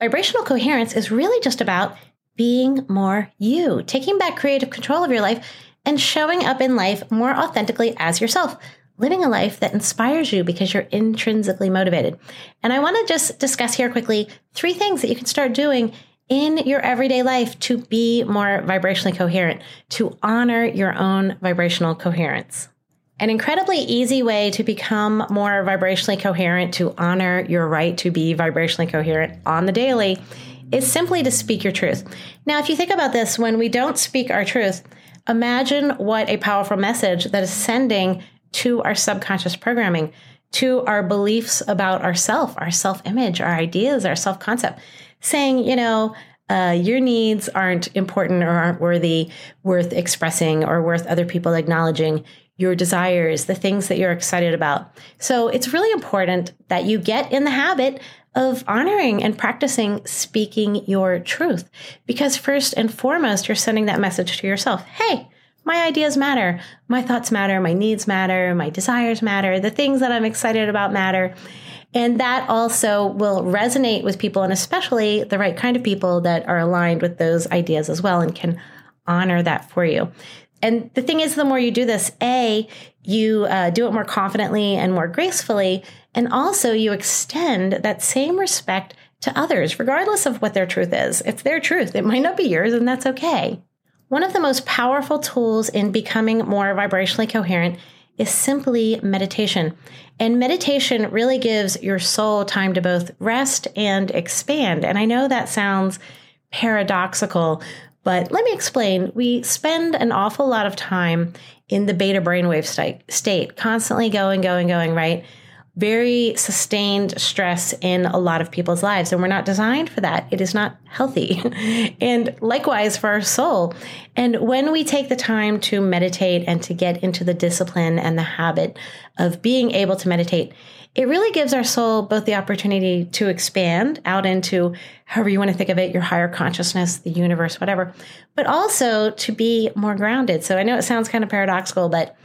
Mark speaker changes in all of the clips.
Speaker 1: Vibrational coherence is really just about being more you, taking back creative control of your life and showing up in life more authentically as yourself, living a life that inspires you because you're intrinsically motivated. And I want to just discuss here quickly three things that you can start doing in your everyday life to be more vibrationally coherent, to honor your own vibrational coherence. An incredibly easy way to become more vibrationally coherent, to honor your right to be vibrationally coherent on the daily, is simply to speak your truth. Now, if you think about this, when we don't speak our truth, imagine what a powerful message that is sending to our subconscious programming, to our beliefs about ourself, our self image, our ideas, our self concept, saying, you know, uh, your needs aren't important or aren't worthy, worth expressing or worth other people acknowledging your desires, the things that you're excited about. So it's really important that you get in the habit of honoring and practicing speaking your truth. Because first and foremost, you're sending that message to yourself. Hey, my ideas matter. My thoughts matter. My needs matter. My desires matter. The things that I'm excited about matter. And that also will resonate with people, and especially the right kind of people that are aligned with those ideas as well and can honor that for you. And the thing is, the more you do this, A, you uh, do it more confidently and more gracefully. And also, you extend that same respect to others, regardless of what their truth is. It's their truth. It might not be yours, and that's okay. One of the most powerful tools in becoming more vibrationally coherent is simply meditation. And meditation really gives your soul time to both rest and expand. And I know that sounds paradoxical, but let me explain. We spend an awful lot of time in the beta brainwave state, constantly going, going, going, right? Very sustained stress in a lot of people's lives. And we're not designed for that. It is not healthy. and likewise for our soul. And when we take the time to meditate and to get into the discipline and the habit of being able to meditate, it really gives our soul both the opportunity to expand out into however you want to think of it, your higher consciousness, the universe, whatever, but also to be more grounded. So I know it sounds kind of paradoxical, but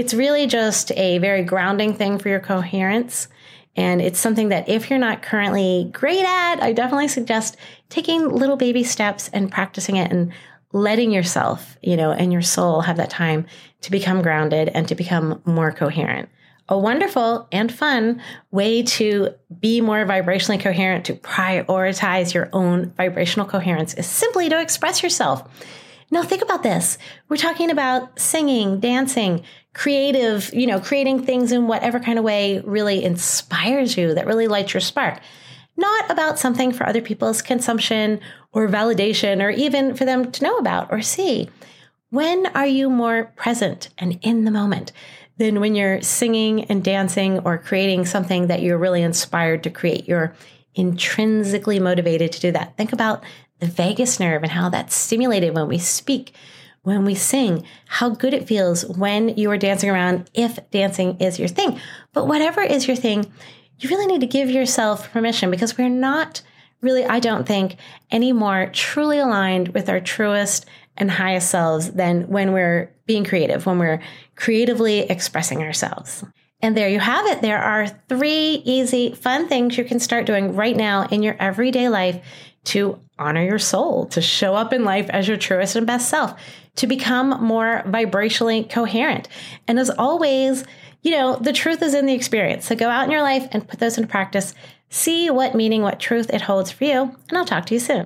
Speaker 1: it's really just a very grounding thing for your coherence. And it's something that if you're not currently great at, I definitely suggest taking little baby steps and practicing it and letting yourself, you know, and your soul have that time to become grounded and to become more coherent. A wonderful and fun way to be more vibrationally coherent, to prioritize your own vibrational coherence is simply to express yourself. Now, think about this. We're talking about singing, dancing, creative, you know, creating things in whatever kind of way really inspires you, that really lights your spark. Not about something for other people's consumption or validation or even for them to know about or see. When are you more present and in the moment than when you're singing and dancing or creating something that you're really inspired to create? You're intrinsically motivated to do that. Think about the vagus nerve and how that's stimulated when we speak, when we sing, how good it feels when you are dancing around if dancing is your thing. But whatever is your thing, you really need to give yourself permission because we're not really, I don't think, any more truly aligned with our truest and highest selves than when we're being creative, when we're creatively expressing ourselves. And there you have it. There are three easy, fun things you can start doing right now in your everyday life to honor your soul, to show up in life as your truest and best self, to become more vibrationally coherent. And as always, you know, the truth is in the experience. So go out in your life and put those into practice. See what meaning, what truth it holds for you. And I'll talk to you soon.